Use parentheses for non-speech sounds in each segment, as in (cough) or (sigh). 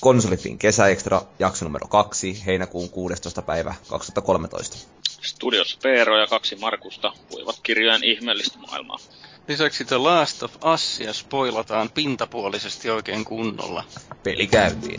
Konsolifin kesäekstra, jakso numero 2, heinäkuun 16. päivä 2013. Studios Peero ja kaksi Markusta puivat kirjojen ihmeellistä maailmaa. Lisäksi The Last of Usia spoilataan pintapuolisesti oikein kunnolla. Peli käyntiin.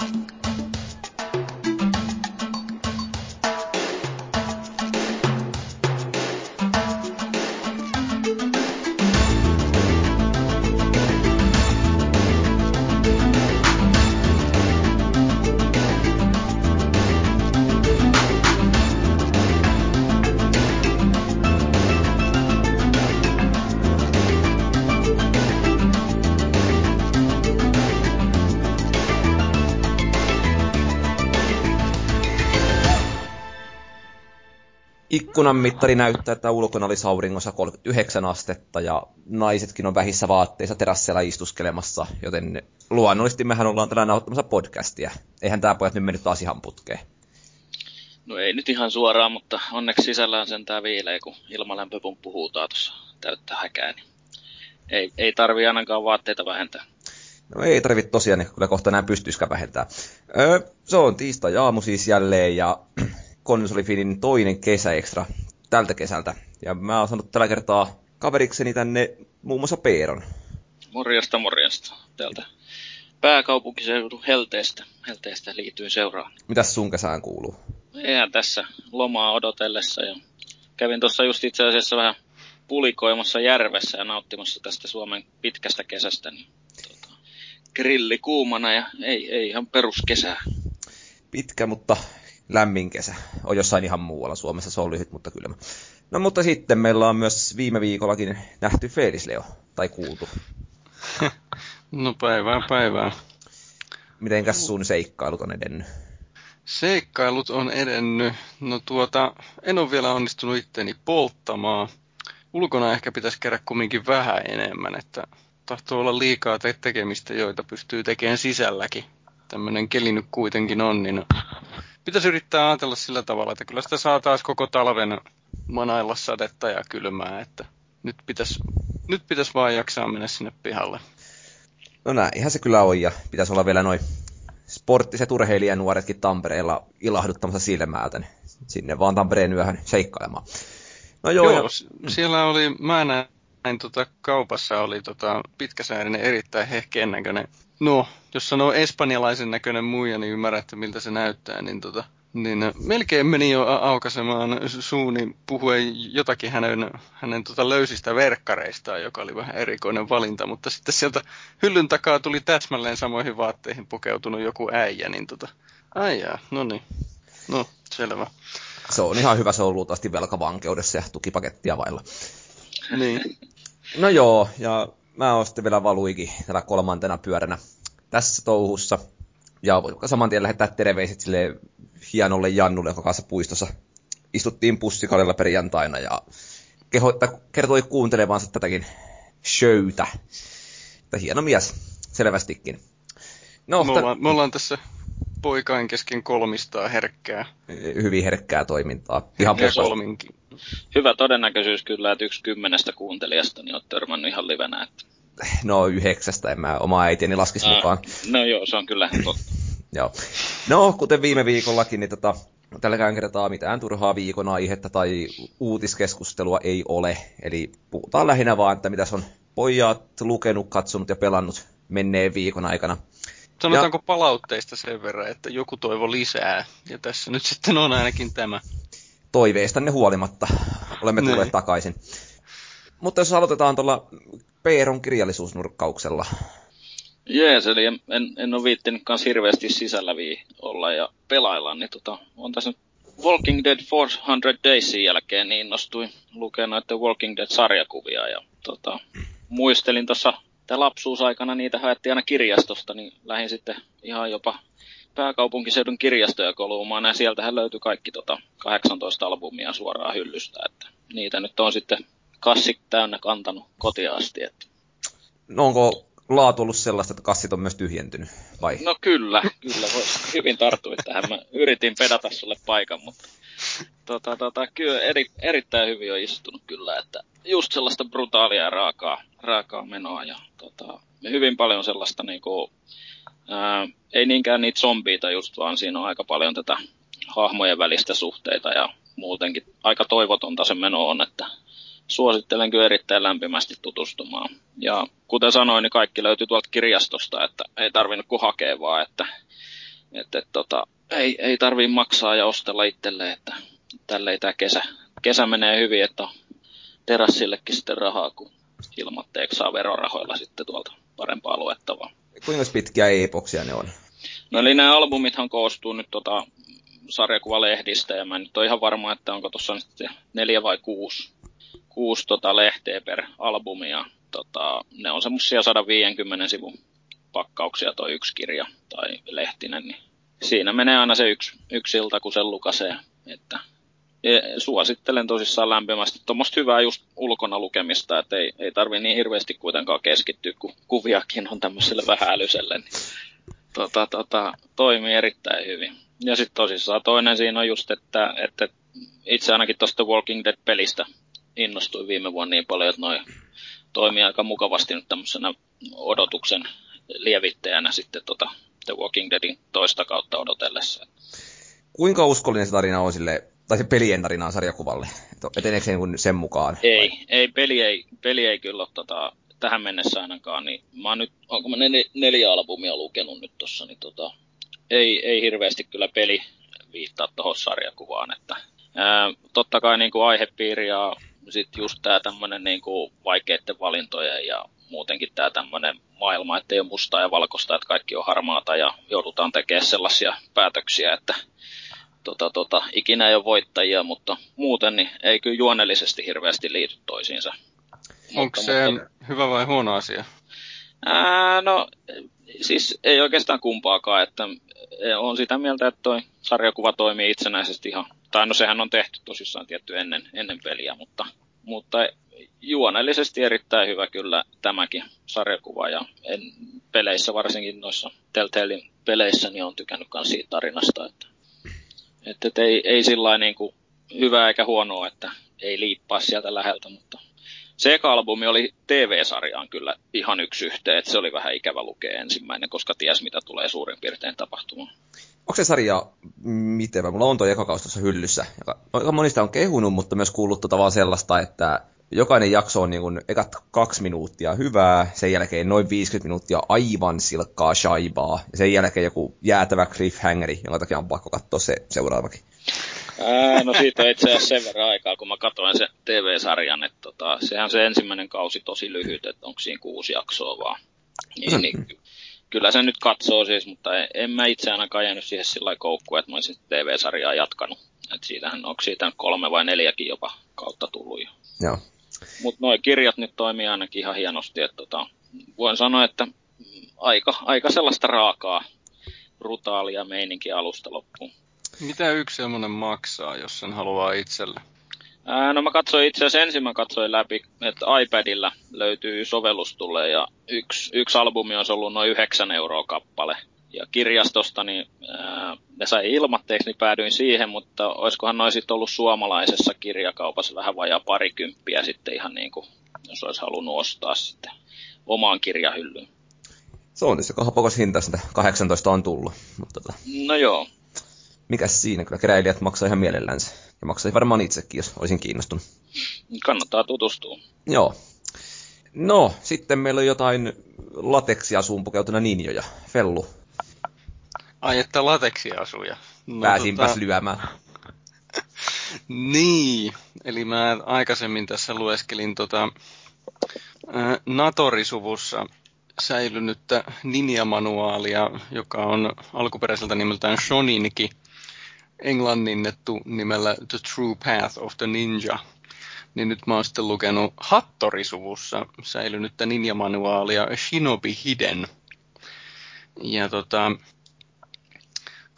Ikkunan mittari näyttää, että ulkona olisi auringossa 39 astetta ja naisetkin on vähissä vaatteissa terassella istuskelemassa, joten luonnollisesti mehän ollaan tänään nauhoittamassa podcastia. Eihän tämä pojat nyt mennyt taas ihan putkeen. No ei nyt ihan suoraan, mutta onneksi sisällään sen tää viilee, kun ilmalämpöpumppu huutaa tuossa täyttä häkää, niin ei, ei tarvi ainakaan vaatteita vähentää. No ei tarvi tosiaan, niin kyllä kohta näin pystyisikään vähentää. Öö, se on tiistai aamu siis jälleen ja konsolifinin toinen kesäekstra tältä kesältä. Ja mä oon saanut tällä kertaa kaverikseni tänne muun muassa Peeron. Morjesta, morjesta. Täältä pääkaupunkiseudun Helteestä, Helteestä liittyen seuraan. Mitäs sun kesään kuuluu? Eihän tässä lomaa odotellessa ja kävin tuossa just itse asiassa vähän pulikoimassa järvessä ja nauttimassa tästä Suomen pitkästä kesästä. Niin, tota, grilli kuumana ja ei, ei ihan peruskesää. Pitkä, mutta lämmin kesä. On jossain ihan muualla Suomessa, se on lyhyt, mutta kylmä. No mutta sitten meillä on myös viime viikollakin nähty Leo, tai kuultu. (laughs) no päivää päivää. Mitenkäs sun seikkailut on edennyt? Seikkailut on edennyt. No tuota, en ole vielä onnistunut itteni polttamaan. Ulkona ehkä pitäisi käydä kumminkin vähän enemmän, että tahtoo olla liikaa te- tekemistä, joita pystyy tekemään sisälläkin. Tämmöinen keli nyt kuitenkin on, niin pitäisi yrittää ajatella sillä tavalla, että kyllä sitä saa taas koko talven manailla sadetta ja kylmää, että nyt pitäisi, nyt pitäisi vaan jaksaa mennä sinne pihalle. No ihan se kyllä on, ja pitäisi olla vielä noin sporttiset urheilijanuoretkin Tampereella ilahduttamassa silmältä, niin sinne vaan Tampereen yöhön seikkailemaan. No joo, joo ja... siellä oli, mä näin tota, kaupassa oli tota, pitkäsäärinen erittäin hehkeän näköinen No, jos sanoo espanjalaisen näköinen muija, niin ymmärrätte miltä se näyttää, niin, tota, niin melkein meni jo aukaisemaan suuni puhuen jotakin hänen, hänen tota löysistä verkkareistaan, joka oli vähän erikoinen valinta, mutta sitten sieltä hyllyn takaa tuli täsmälleen samoihin vaatteihin pukeutunut joku äijä, niin tota, aijaa, no niin, no selvä. Se on ihan hyvä, se on luultavasti velkavankeudessa ja tukipakettia vailla. Niin. No joo, ja mä oon sitten vielä valuikin tällä kolmantena pyöränä tässä touhussa. Ja saman tien lähettää terveiset sille hienolle Jannulle, joka kanssa puistossa istuttiin pussikalilla perjantaina ja keho, kertoi kuuntelevansa tätäkin showta. Että hieno mies, selvästikin. No, me, ollaan, me ollaan tässä poikain kesken kolmistaa herkkää. Hyvin herkkää toimintaa. Ihan kolminkin. Hyvä todennäköisyys kyllä, että yksi kymmenestä kuuntelijasta niin on törmännyt ihan livenä. Että... No yhdeksästä, en mä omaa äitieni laskisi Aa, mukaan. No joo, se on kyllä totta. (clears throat) joo. No, kuten viime viikollakin, niin tota, tälläkään kertaa mitään turhaa viikon aihetta tai uutiskeskustelua ei ole. Eli puhutaan lähinnä vaan, että mitä on pojat lukenut, katsonut ja pelannut menneen viikon aikana. Sanotaanko ja... palautteista sen verran, että joku toivo lisää, ja tässä nyt sitten on ainakin tämä. Toiveistanne huolimatta olemme tulleet niin. takaisin. Mutta jos aloitetaan tuolla Peeron kirjallisuusnurkkauksella. Jees, eli en, en, en ole viittinyt kanssa hirveästi sisällä vii olla ja pelailla, niin tota, on tässä Walking Dead 400 Daysin jälkeen niin innostuin lukemaan noiden Walking Dead-sarjakuvia ja tota, muistelin tuossa lapsuusaikana niitä haettiin aina kirjastosta, niin lähdin sitten ihan jopa pääkaupunkiseudun kirjastoja kolumaan, ja sieltähän löytyi kaikki tota 18 albumia suoraan hyllystä, että niitä nyt on sitten kassit täynnä kantanut kotiin asti. Että. No onko laatu ollut sellaista, että kassit on myös tyhjentynyt, vai? No kyllä, kyllä. (laughs) Hyvin tartuit tähän. Mä yritin pedata sulle paikan, mutta tota, tota, kyllä eri, erittäin hyvin on istunut kyllä, että just sellaista brutaalia ja raakaa, raakaa menoa ja tota, hyvin paljon sellaista niinku, Ää, ei niinkään niitä zombiita just, vaan siinä on aika paljon tätä hahmojen välistä suhteita ja muutenkin aika toivotonta se meno on, että suosittelen kyllä erittäin lämpimästi tutustumaan. Ja kuten sanoin, niin kaikki löytyy tuolta kirjastosta, että ei tarvinnut kuin hakea vaan, että, että, tota, ei, ei tarvii maksaa ja ostella itselle, että tälle tämä kesä, kesä menee hyvin, että terassillekin sitten rahaa, kun ilmatteeksi saa verorahoilla sitten tuolta parempaa luettavaa. Kuinka pitkiä e-boksia ne on? No eli nämä albumithan koostuu nyt tota sarjakuvalehdistä ja mä en nyt ole ihan varma, että onko tuossa nyt neljä vai kuusi, kuusi tota lehteä per albumi ja tota, ne on semmoisia 150 sivun pakkauksia toi yksi kirja tai lehtinen, niin siinä menee aina se yksi, yksi ilta, kun sen lukasee, että suosittelen tosissaan lämpimästi tuommoista hyvää just ulkona lukemista, että ei, ei tarvi niin hirveästi kuitenkaan keskittyä, kun kuviakin on tämmöiselle vähälyselle. Niin, tota, tota, toimii erittäin hyvin. Ja sitten tosissaan toinen siinä on just, että, että itse ainakin tuosta Walking Dead-pelistä innostuin viime vuonna niin paljon, että noin toimii aika mukavasti nyt tämmöisenä odotuksen lievittäjänä sitten tota The Walking Deadin toista kautta odotellessa. Kuinka uskollinen se tarina on sille, tai se pelien tarina on sarjakuvalle? Eteneekö se niin sen mukaan? Ei, ei, peli ei, peli ei kyllä ole tota, tähän mennessä ainakaan. Niin mä oon nyt, onko mä nel, neljä albumia lukenut nyt tossa, niin tota, ei, ei hirveästi kyllä peli viittaa tuohon sarjakuvaan. Että, ää, totta kai niin kuin aihepiiri ja sitten just tämä tämmöinen niin kuin vaikeiden valintojen ja muutenkin tämä tämmöinen maailma, että ei ole mustaa ja valkoista, että kaikki on harmaata ja joudutaan tekemään sellaisia päätöksiä, että tota, tota, ikinä ei ole voittajia, mutta muuten niin ei kyllä juonellisesti hirveästi liity toisiinsa. Onko mutta, se mutta, hyvä vai huono asia? Ää, no, siis ei oikeastaan kumpaakaan, että on sitä mieltä, että toi sarjakuva toimii itsenäisesti ihan, tai no sehän on tehty tosissaan tietty ennen, ennen peliä, mutta, mutta juonellisesti erittäin hyvä kyllä tämäkin sarjakuva ja en, peleissä varsinkin noissa Telltalein peleissä niin on tykännyt myös siitä tarinasta, että, että, että ei, ei sillä niin kuin hyvää eikä huonoa, että ei liippaa sieltä läheltä, mutta se albumi oli TV-sarjaan kyllä ihan yksi yhteen, että se oli vähän ikävä lukea ensimmäinen, koska ties mitä tulee suurin piirtein tapahtumaan. Onko se sarja miten? Mulla on tuo ekakaus tuossa hyllyssä, aika monista on kehunut, mutta myös kuullut tota vaan sellaista, että jokainen jakso on niin kuin ekat kaksi minuuttia hyvää, sen jälkeen noin 50 minuuttia aivan silkkaa shaibaa, ja sen jälkeen joku jäätävä cliffhangeri, jonka takia on pakko katsoa se seuraavakin. Ää, no siitä on itse asiassa sen verran aikaa, kun mä katsoin sen TV-sarjan, että tota, sehän se ensimmäinen kausi tosi lyhyt, että onko siinä kuusi jaksoa vaan. Niin, niin, kyllä se nyt katsoo siis, mutta en mä itse ainakaan jäänyt siihen sillä koukkuun, että mä olisin TV-sarjaa jatkanut. Et siitähän, onko siitä kolme vai neljäkin jopa kautta tullut jo. Joo. Mutta nuo kirjat nyt toimii ainakin ihan hienosti. Että tota, voin sanoa, että aika, aika sellaista raakaa, brutaalia meininkiä alusta loppuun. Mitä yksi semmoinen maksaa, jos sen haluaa itselle? Ää, no mä katsoin itse asiassa ensin mä katsoin läpi, että iPadilla löytyy sovellus tulee ja yksi, yksi albumi on ollut noin 9 euroa kappale. Ja kirjastosta, niin ää, ne sai ilmatteeksi, niin päädyin siihen, mutta olisikohan noin sitten ollut suomalaisessa kirjakaupassa vähän vajaa parikymppiä sitten ihan niin kuin, jos olisi halunnut ostaa sitten omaan kirjahyllyyn. Se on tietysti hapokas hinta, sitä 18 on tullut. Mutta tota... No joo. Mikäs siinä, kyllä keräilijät maksaa ihan mielellänsä. Ja maksaisi varmaan itsekin, jos olisin kiinnostunut. Kannattaa tutustua. Joo. No, sitten meillä on jotain lateksia suun pukeutuna ninjoja. Fellu, Ai, että lateksiasuja. No, Pääsinpäs tota... lyömään. (laughs) niin, eli mä aikaisemmin tässä lueskelin tota, äh, Natorisuvussa säilynyttä ninja-manuaalia, joka on alkuperäiseltä nimeltään Shoninki, englanninnettu nimellä The True Path of the Ninja. Niin nyt mä oon sitten lukenut Hattorisuvussa säilynyttä ninja-manuaalia Shinobi Hidden. Ja tota,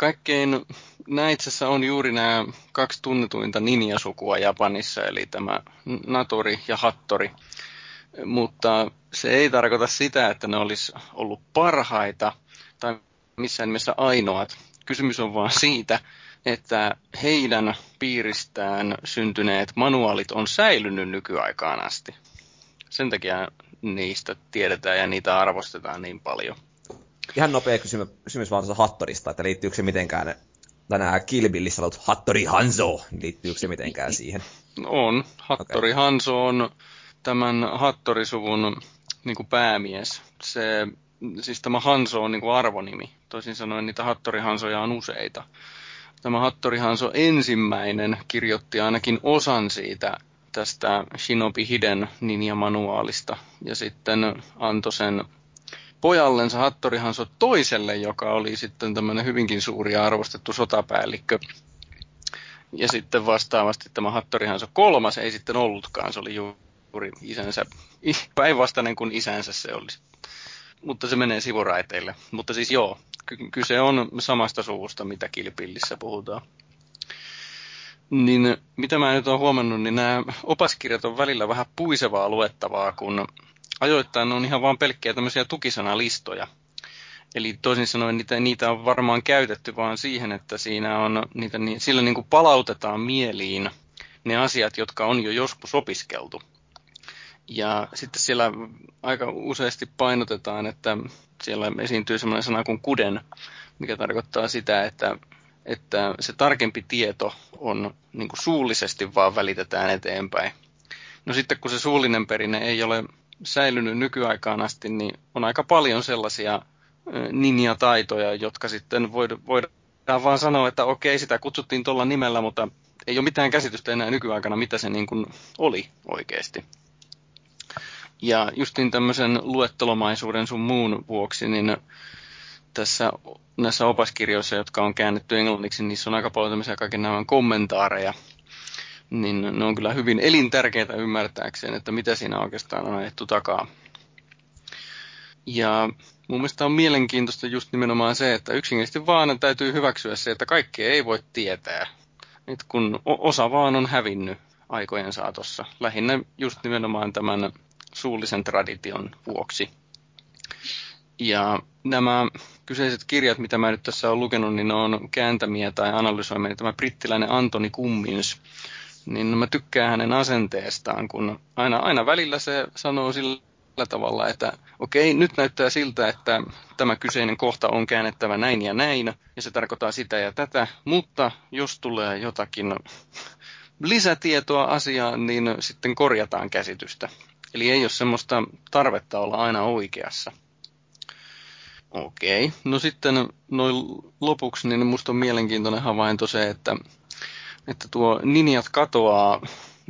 kaikkein, nämä itse asiassa on juuri nämä kaksi tunnetuinta ninjasukua Japanissa, eli tämä Natori ja Hattori. Mutta se ei tarkoita sitä, että ne olisi ollut parhaita tai missään nimessä ainoat. Kysymys on vaan siitä, että heidän piiristään syntyneet manuaalit on säilynyt nykyaikaan asti. Sen takia niistä tiedetään ja niitä arvostetaan niin paljon. Ihan nopea kysymys, kysymys vaan tuossa Hattorista, että liittyykö se mitenkään tänään Kilbillissä ollut Hattori Hanzo, liittyykö se mitenkään siihen? On. Hattori okay. Hanzo on tämän Hattorisuvun niin kuin päämies. Se, siis tämä Hanso on niin kuin arvonimi. Toisin sanoen niitä Hattori Hansoja on useita. Tämä Hattori Hanso ensimmäinen kirjoitti ainakin osan siitä tästä Shinobi Hiden ninja-manuaalista ja sitten antoi sen pojallensa Hattori Hanso toiselle, joka oli sitten tämmöinen hyvinkin suuri ja arvostettu sotapäällikkö. Ja sitten vastaavasti tämä Hattori Hanso kolmas ei sitten ollutkaan, se oli juuri isänsä, päinvastainen kuin isänsä se olisi. Mutta se menee sivuraiteille. Mutta siis joo, kyse on samasta suvusta, mitä kilpillissä puhutaan. Niin mitä mä nyt olen huomannut, niin nämä opaskirjat on välillä vähän puisevaa luettavaa, kun ajoittain on ihan vain pelkkiä tämmöisiä tukisanalistoja. Eli toisin sanoen niitä, niitä on varmaan käytetty vaan siihen, että siinä on, niitä, niin, sillä niin kuin palautetaan mieliin ne asiat, jotka on jo joskus opiskeltu. Ja sitten siellä aika useasti painotetaan, että siellä esiintyy sellainen sana kuin kuden, mikä tarkoittaa sitä, että, että se tarkempi tieto on niin suullisesti vaan välitetään eteenpäin. No sitten kun se suullinen perinne ei ole säilynyt nykyaikaan asti, niin on aika paljon sellaisia ninja-taitoja, jotka sitten voidaan vaan sanoa, että okei, sitä kutsuttiin tuolla nimellä, mutta ei ole mitään käsitystä enää nykyaikana, mitä se niin kuin oli oikeasti. Ja justin tämmöisen luettelomaisuuden sun muun vuoksi, niin tässä näissä opaskirjoissa, jotka on käännetty englanniksi, niissä on aika paljon tämmöisiä kaiken kommentaareja, niin ne on kyllä hyvin elintärkeitä ymmärtääkseen, että mitä siinä oikeastaan on ajettu takaa. Ja mun mielestä on mielenkiintoista just nimenomaan se, että yksinkertaisesti vaan täytyy hyväksyä se, että kaikkea ei voi tietää. Et kun osa vaan on hävinnyt aikojen saatossa. Lähinnä just nimenomaan tämän suullisen tradition vuoksi. Ja nämä kyseiset kirjat, mitä mä nyt tässä olen lukenut, niin ne on kääntämiä tai analysoimia. Tämä brittiläinen Antoni Cummins, niin mä tykkään hänen asenteestaan, kun aina, aina välillä se sanoo sillä tavalla, että okei, nyt näyttää siltä, että tämä kyseinen kohta on käännettävä näin ja näin, ja se tarkoittaa sitä ja tätä, mutta jos tulee jotakin lisätietoa asiaan, niin sitten korjataan käsitystä. Eli ei ole semmoista tarvetta olla aina oikeassa. Okei. No sitten noin lopuksi, niin musta on mielenkiintoinen havainto se, että, että tuo Ninjat katoaa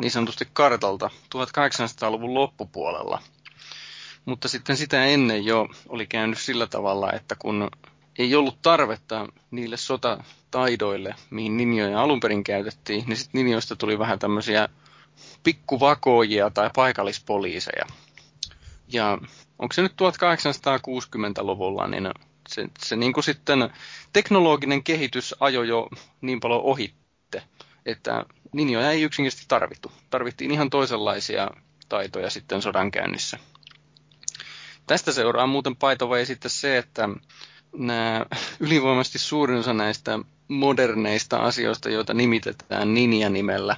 niin sanotusti kartalta 1800-luvun loppupuolella. Mutta sitten sitä ennen jo oli käynyt sillä tavalla, että kun ei ollut tarvetta niille sotataidoille, mihin ninjoja alun perin käytettiin, niin sitten ninjoista tuli vähän tämmöisiä pikkuvakoojia tai paikallispoliiseja. Ja onko se nyt 1860-luvulla, niin se, se niin kuin sitten teknologinen kehitys ajoi jo niin paljon ohitte, että ninjoja ei yksinkertaisesti tarvittu. Tarvittiin ihan toisenlaisia taitoja sitten sodankäynnissä. Tästä seuraa muuten paitova sitten se, että nämä ylivoimaisesti suurin osa näistä moderneista asioista, joita nimitetään ninja-nimellä,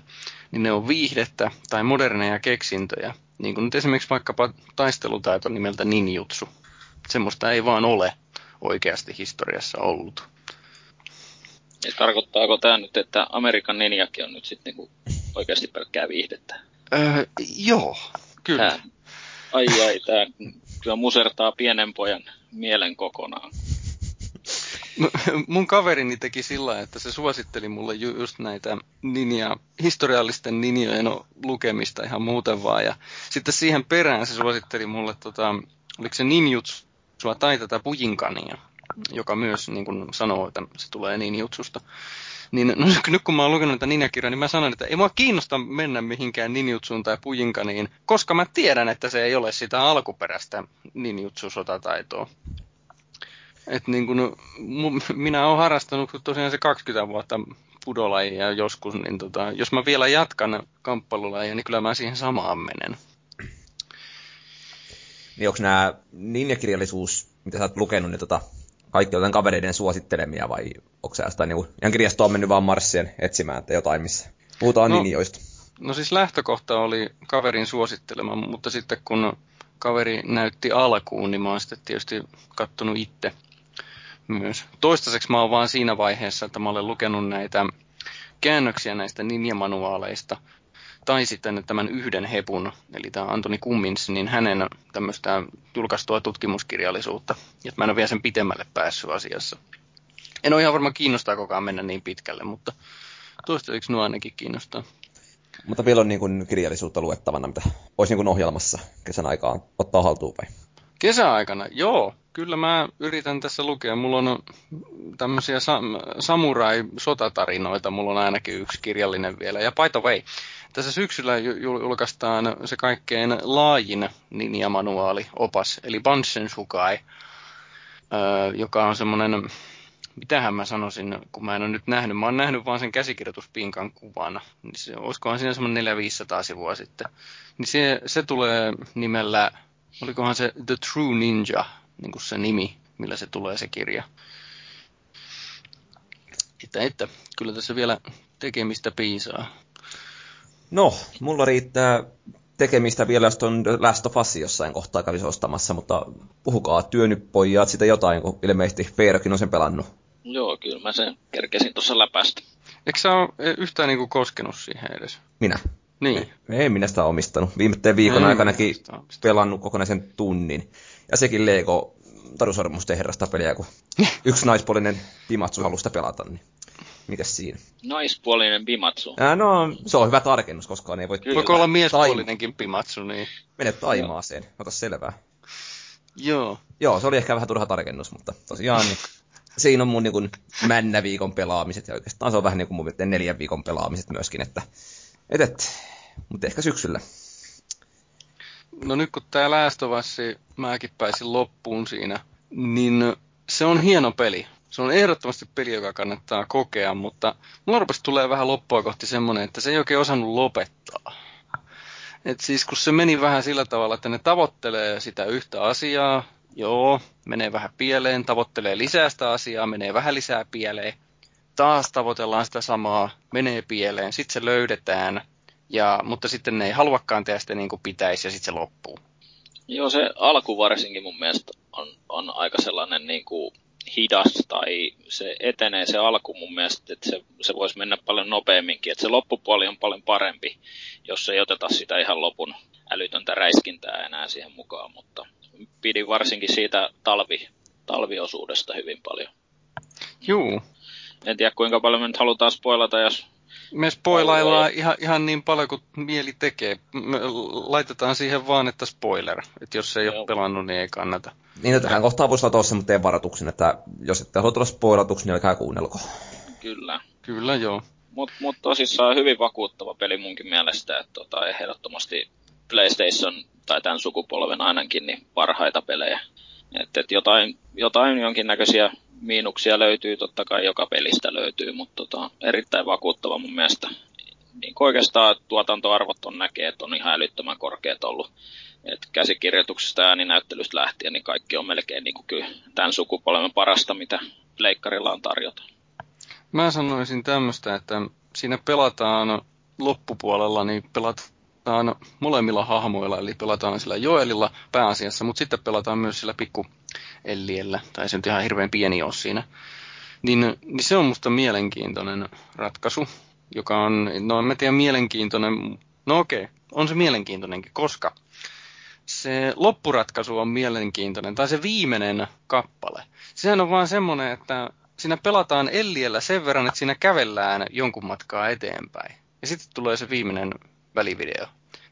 niin ne on viihdettä tai moderneja keksintöjä. Niin kuin nyt esimerkiksi vaikkapa taistelutaito nimeltä ninjutsu. Semmoista ei vaan ole oikeasti historiassa ollut. Ja tarkoittaako tämä nyt, että Amerikan ninjakin on nyt sitten niinku oikeasti pelkkää viihdettä? Öö, joo, kyllä. Tää, ai ai, tämä kyllä musertaa pienen pojan mielen kokonaan. Mun kaverini teki sillä, että se suositteli mulle ju- just näitä ninja, historiallisten ninjojen lukemista ihan muuten vaan. Ja sitten siihen perään se suositteli mulle, tota, oliko se ninjutsua tai tätä pujinkania, joka myös niin kun sanoo, että se tulee ninjutsusta. Niin no, (laughs) nyt kun mä oon lukenut näitä ninjakirjoja, niin mä sanon, että ei mua kiinnosta mennä mihinkään ninjutsuun tai pujinkaniin, koska mä tiedän, että se ei ole sitä alkuperäistä ninjutsusotataitoa. Et niin kun, minä olen harrastanut tosiaan se 20 vuotta pudolajia joskus, niin tota, jos mä vielä jatkan kamppailulajia, niin kyllä mä siihen samaan menen. Niin onko nämä ninjakirjallisuus, mitä sä oot lukenut, niin tota, kaikki on kavereiden suosittelemia vai onko sä jostain niin ihan kirjastoon mennyt vaan marssien etsimään, että jotain missä puhutaan no, ninjoista? No siis lähtökohta oli kaverin suosittelema, mutta sitten kun kaveri näytti alkuun, niin mä oon sitten tietysti kattonut itse myös. Toistaiseksi mä oon vaan siinä vaiheessa, että mä olen lukenut näitä käännöksiä näistä ninja-manuaaleista, tai sitten tämän yhden hepun, eli tämä Antoni Cummins, niin hänen tämmöistä julkaistua tutkimuskirjallisuutta. Ja mä en ole vielä sen pitemmälle päässyt asiassa. En ole ihan varmaan kiinnostaa kokaan mennä niin pitkälle, mutta toistaiseksi nuo ainakin kiinnostaa. Mutta vielä on niin kuin kirjallisuutta luettavana, mitä olisi niin kuin ohjelmassa kesän aikaan ottaa haltuun vai? Kesäaikana, joo. Kyllä mä yritän tässä lukea. Mulla on tämmöisiä sam- samurai-sotatarinoita. Mulla on ainakin yksi kirjallinen vielä. Ja by the way, tässä syksyllä julkaistaan se kaikkein laajin ninja-manuaali, opas, eli Bansen Shukai, joka on semmoinen mitähän mä sanoisin, kun mä en ole nyt nähnyt, mä oon nähnyt vaan sen käsikirjoituspinkan kuvana, niin se, olisikohan siinä semmoinen 400-500 sivua sitten, niin se, se tulee nimellä, olikohan se The True Ninja, niin kuin se nimi, millä se tulee se kirja. Että, että kyllä tässä vielä tekemistä piisaa. No, mulla riittää tekemistä vielä, jos on Last of Us jossain kohtaa kävisi ostamassa, mutta puhukaa työ nyt pojat sitä jotain, kun ilmeisesti Feerokin on sen pelannut. Joo, kyllä mä sen kerkesin tuossa läpästä. Eikö sä ole yhtään niinku koskenut siihen edes? Minä? Niin. Ei, minä sitä omistanut. Viime viikon aikanakin pelannut kokonaisen tunnin. Ja sekin Lego tarusormusten herrasta peliä, kun yksi naispuolinen Pimatsu halusta pelata, niin mikäs siinä? Naispuolinen Pimatsu? Ja, no, se on hyvä tarkennus, koska ei voi... Voiko olla miespuolinenkin Pimatsu, niin... Mene Taimaaseen, ota selvää. Joo. Joo, se oli ehkä vähän turha tarkennus, mutta tosiaan niin siinä on mun niin männä viikon pelaamiset ja oikeastaan se on vähän niin kuin mun neljän viikon pelaamiset myöskin, että et, et, mutta ehkä syksyllä. No nyt kun tää Läästovassi mäkin pääsin loppuun siinä, niin se on hieno peli. Se on ehdottomasti peli, joka kannattaa kokea, mutta mulla rupesi tulee vähän loppua kohti semmonen, että se ei oikein osannut lopettaa. Et siis kun se meni vähän sillä tavalla, että ne tavoittelee sitä yhtä asiaa, Joo, menee vähän pieleen, tavoittelee lisää sitä asiaa, menee vähän lisää pieleen. Taas tavoitellaan sitä samaa, menee pieleen, sitten se löydetään, ja, mutta sitten ne ei haluakaan tehdä sitä niin kuin pitäisi ja sitten se loppuu. Joo, se alku varsinkin mun mielestä on, on aika sellainen niin kuin hidas tai se etenee se alku mun mielestä, että se, se voisi mennä paljon nopeamminkin. Että se loppupuoli on paljon parempi, jos ei oteta sitä ihan lopun älytöntä räiskintää enää siihen mukaan, mutta pidin varsinkin siitä talvi, talviosuudesta hyvin paljon. Juu. En tiedä kuinka paljon me nyt halutaan spoilata, jos... Me spoilaillaan ihan, ihan niin paljon kuin mieli tekee. Me laitetaan siihen vaan, että spoiler. Että jos ei Joo. ole pelannut, niin ei kannata. Niin, tähän kohtaan voisi laittaa semmoinen varoituksen, että jos ette halua tulla spoilatuksi, niin älkää kuunnelko. Kyllä. Kyllä, joo. Mutta mut tosissaan hyvin vakuuttava peli munkin mielestä, että tota, ehdottomasti PlayStation tai tämän sukupolven ainakin, niin parhaita pelejä. Että et jotain, jotain jonkinnäköisiä miinuksia löytyy, totta kai joka pelistä löytyy, mutta tota, erittäin vakuuttava mun mielestä. Niin oikeastaan tuotantoarvot on näkee, että on ihan älyttömän korkeat ollut. Et käsikirjoituksesta ja ääninäyttelystä lähtien, niin kaikki on melkein niin kuin kyllä tämän sukupolven parasta, mitä leikkarilla on tarjota. Mä sanoisin tämmöistä, että siinä pelataan loppupuolella, niin pelataan pelataan molemmilla hahmoilla, eli pelataan sillä Joelilla pääasiassa, mutta sitten pelataan myös sillä pikku Elliellä, tai se nyt ihan hirveän pieni ole siinä. Niin, niin se on musta mielenkiintoinen ratkaisu, joka on, no en mä tiedä mielenkiintoinen, no okei, on se mielenkiintoinenkin, koska se loppuratkaisu on mielenkiintoinen, tai se viimeinen kappale. Sehän on vaan semmoinen, että siinä pelataan Elliellä sen verran, että siinä kävellään jonkun matkaa eteenpäin. Ja sitten tulee se viimeinen välivideo.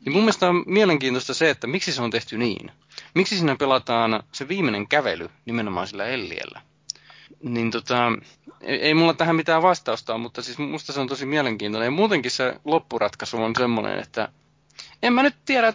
Niin mun mielestä on mielenkiintoista se, että miksi se on tehty niin. Miksi siinä pelataan se viimeinen kävely nimenomaan sillä Elliellä. Niin tota, ei, mulla tähän mitään vastausta mutta siis musta se on tosi mielenkiintoinen. Ja muutenkin se loppuratkaisu on semmoinen, että en mä nyt tiedä,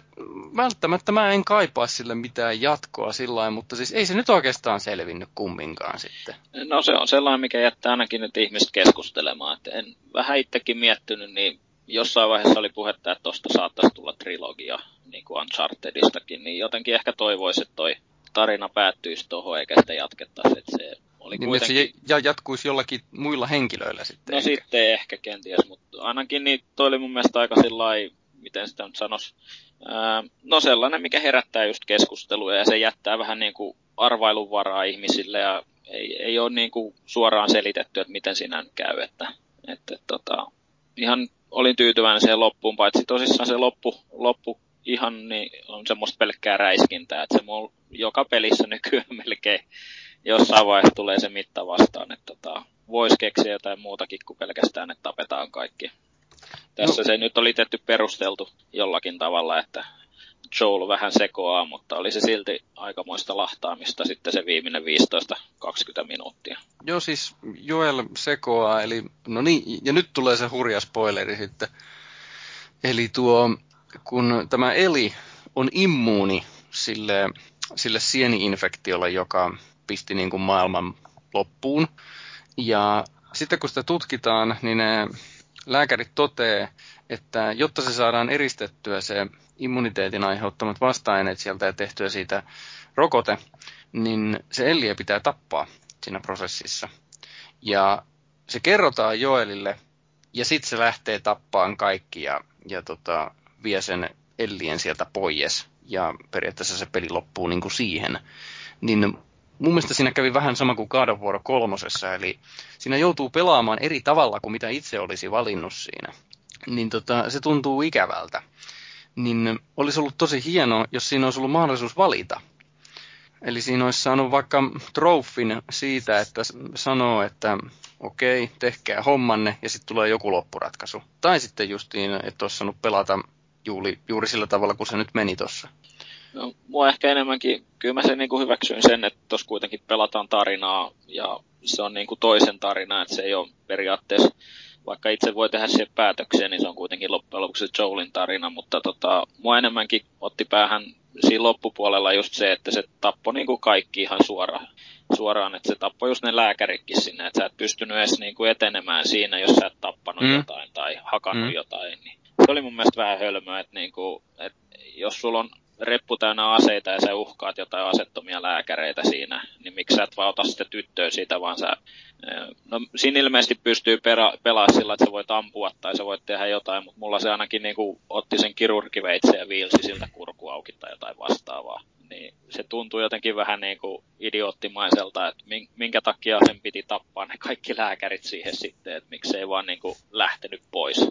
välttämättä mä en kaipaa sille mitään jatkoa sillä mutta siis ei se nyt oikeastaan selvinnyt kumminkaan sitten. No se on sellainen, mikä jättää ainakin nyt ihmiset keskustelemaan. Että en vähän itsekin miettinyt, niin jossain vaiheessa oli puhetta, että tuosta saattaisi tulla trilogia, niin kuin Unchartedistakin, niin jotenkin ehkä toivoisi, että toi tarina päättyisi tuohon, eikä sitä jatkettaisi, että se oli niin, kuitenkin... se ja jatkuisi jollakin muilla henkilöillä sitten. No ehkä. sitten ehkä kenties, mutta ainakin niin toi oli mun mielestä aika sillai, miten sitä nyt sanoisi, no sellainen, mikä herättää just keskustelua ja se jättää vähän niin kuin arvailun varaa ihmisille ja ei, ei ole niin kuin suoraan selitetty, että miten siinä käy, että, että tota, ihan olin tyytyväinen siihen loppuun, paitsi tosissaan se loppu, loppu ihan niin on semmoista pelkkää räiskintää, että se mulla joka pelissä nykyään (laughs) melkein jossain vaiheessa tulee se mitta vastaan, että tota, voisi keksiä jotain muutakin kuin pelkästään, että tapetaan kaikki. Tässä no. se nyt oli tehty perusteltu jollakin tavalla, että Joel vähän sekoaa, mutta oli se silti aikamoista lahtaamista sitten se viimeinen 15-20 minuuttia. Joo, siis Joel sekoaa, eli no niin, ja nyt tulee se hurja spoileri sitten. Eli tuo, kun tämä Eli on immuuni sille, sille sieni-infektiolle, joka pisti niin kuin maailman loppuun. Ja sitten kun sitä tutkitaan, niin ne lääkärit toteaa, että jotta se saadaan eristettyä se immuniteetin aiheuttamat vasta-aineet sieltä ja tehtyä siitä rokote, niin se Elliä pitää tappaa siinä prosessissa. Ja se kerrotaan Joelille, ja sitten se lähtee tappaan kaikki ja, ja tota, vie sen Ellien sieltä pois. Ja periaatteessa se peli loppuu niin kuin siihen. Niin mun mielestä siinä kävi vähän sama kuin God of War kolmosessa, eli siinä joutuu pelaamaan eri tavalla kuin mitä itse olisi valinnut siinä. Niin tota, se tuntuu ikävältä niin olisi ollut tosi hienoa, jos siinä olisi ollut mahdollisuus valita. Eli siinä olisi saanut vaikka trofin siitä, että sanoo, että okei, okay, tehkää hommanne ja sitten tulee joku loppuratkaisu. Tai sitten justiin, että olisi saanut pelata juuri, juuri sillä tavalla, kun se nyt meni tuossa. No, mua ehkä enemmänkin, kyllä mä sen niin kuin hyväksyin sen, että tuossa kuitenkin pelataan tarinaa ja se on niin kuin toisen tarina, että se ei ole periaatteessa vaikka itse voi tehdä siihen päätöksiä, niin se on kuitenkin loppujen lopuksi Joelin tarina, mutta tota, mua enemmänkin otti päähän siinä loppupuolella just se, että se tappoi niin kuin kaikki ihan suoraan, suoraan, että se tappoi just ne lääkärikin sinne, että sä et pystynyt edes niin kuin etenemään siinä, jos sä et tappanut mm. jotain tai hakannut mm. jotain, niin se oli mun mielestä vähän hölmöä, että, niin kuin, että jos sulla on reppu täynnä aseita ja sä uhkaat jotain asettomia lääkäreitä siinä, niin miksi sä et vaan ota sitä tyttöä siitä, vaan sä... No, siinä ilmeisesti pystyy pera, pelaamaan sillä, että sä voit ampua tai sä voit tehdä jotain, mutta mulla se ainakin niin kuin, otti sen kirurgiveitsen ja viilsi siltä kurku auki tai jotain vastaavaa. Niin se tuntuu jotenkin vähän niin kuin idioottimaiselta, että minkä takia sen piti tappaa ne kaikki lääkärit siihen sitten, että miksei vaan niin kuin lähtenyt pois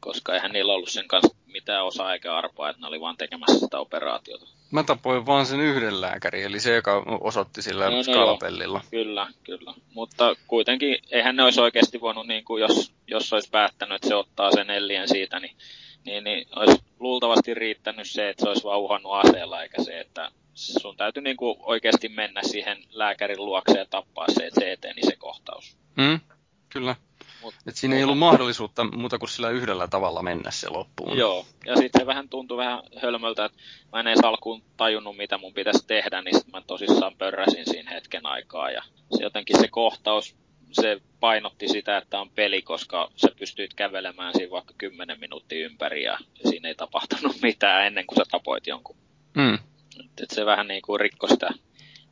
koska eihän niillä ollut sen kanssa mitään osaa eikä arpaa, että ne oli vaan tekemässä sitä operaatiota. Mä tapoin vaan sen yhden lääkärin, eli se, joka osoitti sillä no, no skalpellilla. Joo, kyllä, kyllä. Mutta kuitenkin, eihän ne olisi oikeasti voinut, niin kuin jos, jos olisi päättänyt, että se ottaa sen ellien siitä, niin, niin, niin olisi luultavasti riittänyt se, että se olisi vaan uhannut aseella, eikä se, että sun täytyy niin kuin oikeasti mennä siihen lääkärin luokse ja tappaa se, että se eteni se kohtaus. Mm, kyllä. Mut, Et siinä ei ollut mahdollisuutta muuta kuin sillä yhdellä tavalla mennä se loppuun. Joo, ja sitten se vähän tuntui vähän hölmöltä, että mä en edes alkuun tajunnut, mitä mun pitäisi tehdä, niin sitten mä tosissaan pörräsin siinä hetken aikaa. Ja se jotenkin se kohtaus, se painotti sitä, että on peli, koska sä pystyit kävelemään siinä vaikka 10 minuuttia ympäri ja siinä ei tapahtunut (laughs) mitään ennen kuin sä tapoit jonkun. Mm. Et, et se vähän niin kuin rikkoi sitä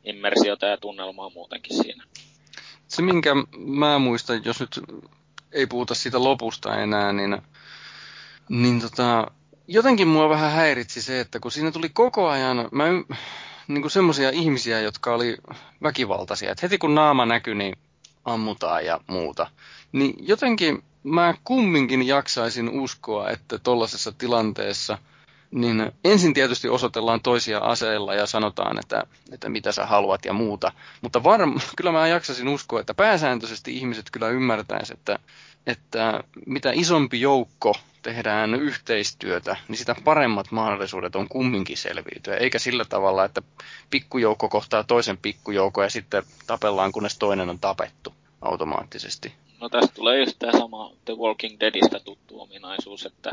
immersiota ja tunnelmaa muutenkin siinä. Se, minkä mä muistan, jos nyt ei puhuta siitä lopusta enää, niin, niin tota, jotenkin mua vähän häiritsi se, että kun siinä tuli koko ajan, mä niin kuin semmoisia ihmisiä, jotka oli väkivaltaisia, että heti kun naama näkyi, niin ammutaan ja muuta. Niin jotenkin mä kumminkin jaksaisin uskoa, että tollaisessa tilanteessa – niin ensin tietysti osoitellaan toisia aseilla ja sanotaan, että, että mitä sä haluat ja muuta. Mutta varm, (laughs) kyllä mä jaksasin uskoa, että pääsääntöisesti ihmiset kyllä ymmärtäisivät, että, että mitä isompi joukko tehdään yhteistyötä, niin sitä paremmat mahdollisuudet on kumminkin selviytyä. Eikä sillä tavalla, että pikkujoukko kohtaa toisen pikkujoukon ja sitten tapellaan, kunnes toinen on tapettu automaattisesti. No tästä tulee just tämä sama The Walking Deadistä tuttu ominaisuus, että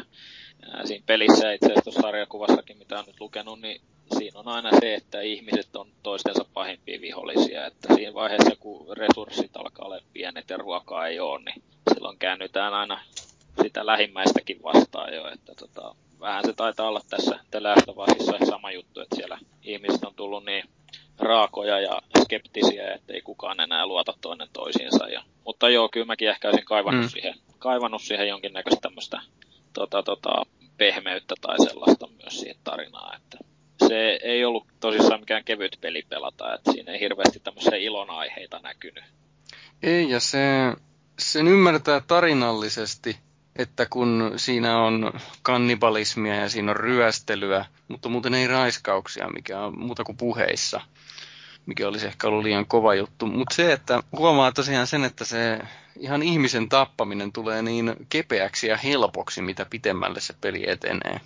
ää, siinä pelissä itse asiassa tuossa sarjakuvassakin, mitä on nyt lukenut, niin siinä on aina se, että ihmiset on toistensa pahimpia vihollisia. Että siinä vaiheessa, kun resurssit alkaa olla pienet ja ruokaa ei ole, niin silloin käännytään aina sitä lähimmäistäkin vastaan jo. Että tota, vähän se taitaa olla tässä Telähtävasissa sama juttu, että siellä ihmiset on tullut niin raakoja ja skeptisiä, ettei kukaan enää luota toinen toisiinsa. Ja, mutta joo, kyllä mäkin ehkä olisin kaivannut, mm. siihen, kaivannut siihen jonkinnäköistä tämmöistä tota, tota, pehmeyttä tai sellaista myös siihen tarinaan. Että se ei ollut tosissaan mikään kevyt peli pelata, että siinä ei hirveästi tämmöisiä ilonaiheita näkynyt. Ei, ja se, sen ymmärtää tarinallisesti, että kun siinä on kannibalismia ja siinä on ryöstelyä, mutta muuten ei raiskauksia, mikä on muuta kuin puheissa, mikä olisi ehkä ollut liian kova juttu. Mutta se, että huomaa tosiaan sen, että se ihan ihmisen tappaminen tulee niin kepeäksi ja helpoksi, mitä pitemmälle se peli etenee.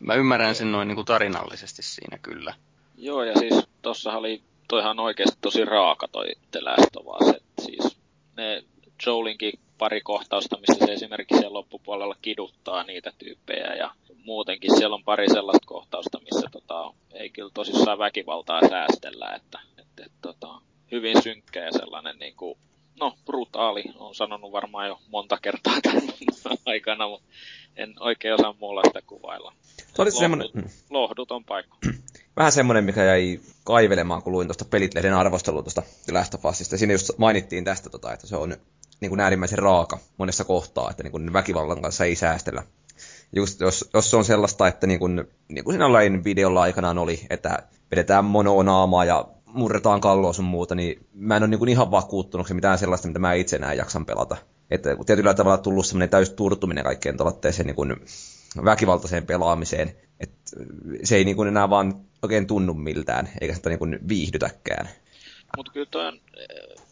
Mä ymmärrän sen noin niin kuin tarinallisesti siinä kyllä. Joo, ja siis tossahan oli toihan oikeasti tosi raaka toi The of Us, siis ne Joelinkin pari kohtausta, missä se esimerkiksi siellä loppupuolella kiduttaa niitä tyyppejä ja muutenkin siellä on pari sellaista kohtausta, missä tota, ei kyllä tosissaan väkivaltaa säästellä, että, että, että tota, hyvin synkkä ja sellainen niin kuin, no brutaali, on sanonut varmaan jo monta kertaa (laughs) tämän aikana, mutta en oikein osaa muulla sitä kuvailla. Se oli semmoinen... Mm. Lohduton paikka. (clears throat) Vähän semmoinen, mikä jäi kaivelemaan, kun luin tuosta Pelitlehden arvostelua tuosta Last of Usista. Siinä just mainittiin tästä, tota, että se on niin kuin äärimmäisen raaka monessa kohtaa, että niin kuin väkivallan kanssa ei säästellä. Just jos, jos se on sellaista, että niin kuin, niin kuin siinä videolla aikanaan oli, että vedetään mononaamaa ja murretaan kalloa sun muuta, niin mä en ole niin kuin ihan vakuuttunut se mitään sellaista, mitä mä itse enää jaksan pelata. Että tietyllä tavalla tullut semmoinen täys turtuminen kaikkeen tuollaiseen niin kuin väkivaltaiseen pelaamiseen, että se ei niin kuin enää vaan oikein tunnu miltään, eikä sitä niin kuin viihdytäkään. Mutta kyllä toi on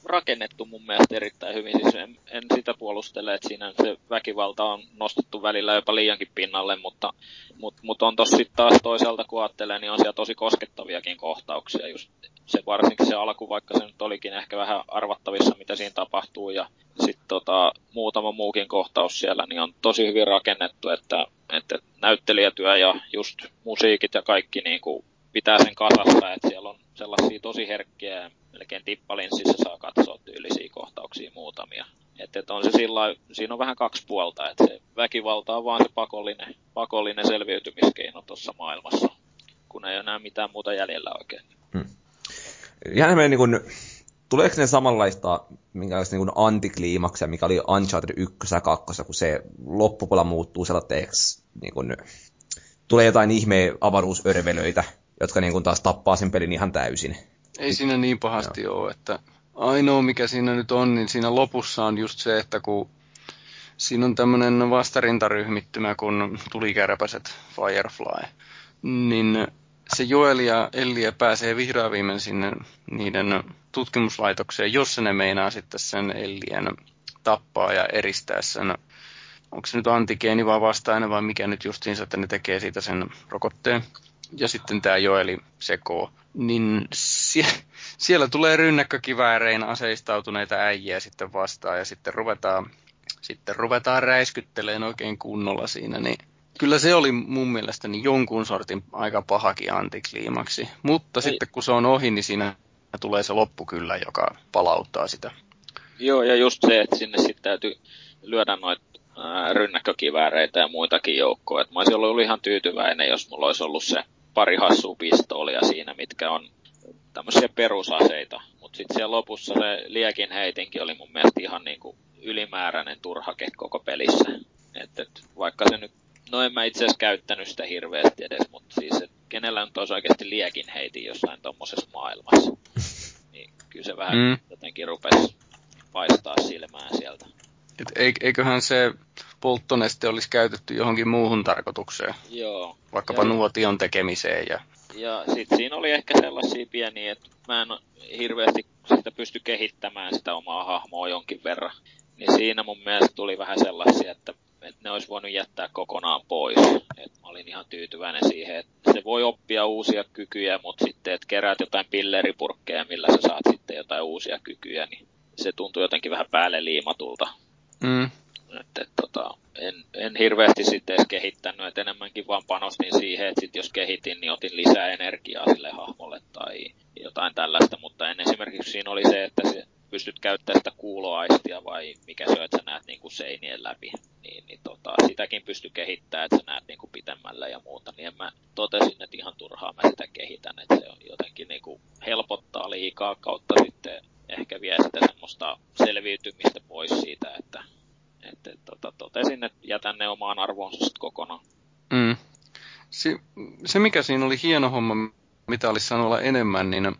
rakennettu mun mielestä erittäin hyvin. Siis en, en sitä puolustele, että siinä se väkivalta on nostettu välillä jopa liiankin pinnalle, mutta, mutta, mutta on tossa sitten taas toisaalta, kun ajattelee, niin on siellä tosi koskettaviakin kohtauksia. Just se varsinkin se alku, vaikka se nyt olikin ehkä vähän arvattavissa, mitä siinä tapahtuu, ja sitten tota, muutama muukin kohtaus siellä, niin on tosi hyvin rakennettu, että, että näyttelijätyö ja just musiikit ja kaikki niin kuin pitää sen kasassa, että siellä on sellaisia tosi herkkiä, melkein tippalinssissä saa katsoa tyylisiä kohtauksia muutamia. Että et on se sillä siinä on vähän kaksi puolta, että se väkivalta on vaan se pakollinen, pakollinen selviytymiskeino tuossa maailmassa, kun ei ole enää mitään muuta jäljellä oikein. Hmm. Niin kuin, tuleeko ne samanlaista minkälaista niin antikliimaksia, mikä oli Uncharted 1 ja 2, kun se loppupuolella muuttuu sellaiseksi, niin kuin, tulee jotain ihme avaruusörvelöitä, jotka niin kuin taas tappaa sen pelin ihan täysin. Ei siinä niin pahasti Joo. ole, että ainoa mikä siinä nyt on, niin siinä lopussa on just se, että kun siinä on tämmöinen vastarintaryhmittymä, kun tuli kärpäset Firefly, niin se Joel ja Ellie pääsee vihdoin viimein sinne niiden tutkimuslaitokseen, jos ne meinaa sitten sen Ellien tappaa ja eristää sen, onko se nyt antigeeni vai vastainen vai mikä nyt justiinsa, että ne tekee siitä sen rokotteen ja sitten tämä Joeli sekoo, niin sie- siellä tulee rynnäkkökiväärein aseistautuneita äijiä sitten vastaan ja sitten ruvetaan, sitten ruvetaan räiskytteleen oikein kunnolla siinä, niin kyllä se oli mun mielestäni jonkun sortin aika pahakin antikliimaksi. Mutta Ei. sitten kun se on ohi, niin siinä tulee se loppu kyllä, joka palauttaa sitä. Joo, ja just se, että sinne sitten täytyy lyödä noita rynnäkkökivääreitä ja muitakin joukkoja. Et mä olisin ollut ihan tyytyväinen, jos mulla olisi ollut se pari hassua pistoolia siinä, mitkä on tämmöisiä perusaseita. Mutta sitten siellä lopussa se liekin heitinkin oli mun mielestä ihan niinku ylimääräinen turhake koko pelissä. Et, et, vaikka se nyt, no en mä itse asiassa käyttänyt sitä hirveästi edes, mutta siis et, kenellä nyt olisi oikeasti liekin heitin jossain tommosessa maailmassa. (laughs) Niin kyllä se vähän mm. jotenkin rupesi paistaa silmään sieltä. Et eiköhän se polttoneste olisi käytetty johonkin muuhun tarkoitukseen. Joo. Vaikkapa ja, nuotion tekemiseen. Ja, ja sitten siinä oli ehkä sellaisia pieniä, että mä en hirveästi sitä pysty kehittämään sitä omaa hahmoa jonkin verran. Niin siinä mun mielestä tuli vähän sellaisia, että, että ne olisi voinut jättää kokonaan pois. Et mä olin ihan tyytyväinen siihen, että se voi oppia uusia kykyjä, mutta sitten, että keräät jotain pilleripurkkeja, millä sä saat sitten jotain uusia kykyjä, niin se tuntuu jotenkin vähän päälle liimatulta. Mm. Et, tota, en, en hirveästi sitten edes kehittänyt, että enemmänkin vaan panostin siihen, että sit jos kehitin, niin otin lisää energiaa sille hahmolle tai jotain tällaista, mutta en esimerkiksi siinä oli se, että se pystyt käyttämään sitä kuuloaistia vai mikä se on, että sä näet niinku seinien läpi, niin, niin tota, sitäkin pysty kehittämään, että sä näet niinku pitemmällä ja muuta, niin mä totesin, että ihan turhaa mä sitä kehitän, että se on jotenkin niinku helpottaa liikaa kautta sitten ehkä vie sitä semmoista selviytymistä pois siitä, että et, et, tota, totesin, että jätän ne omaan arvoonsa sitten kokonaan. Mm. Si- se, mikä siinä oli hieno homma, mitä olisi saanut olla enemmän, niin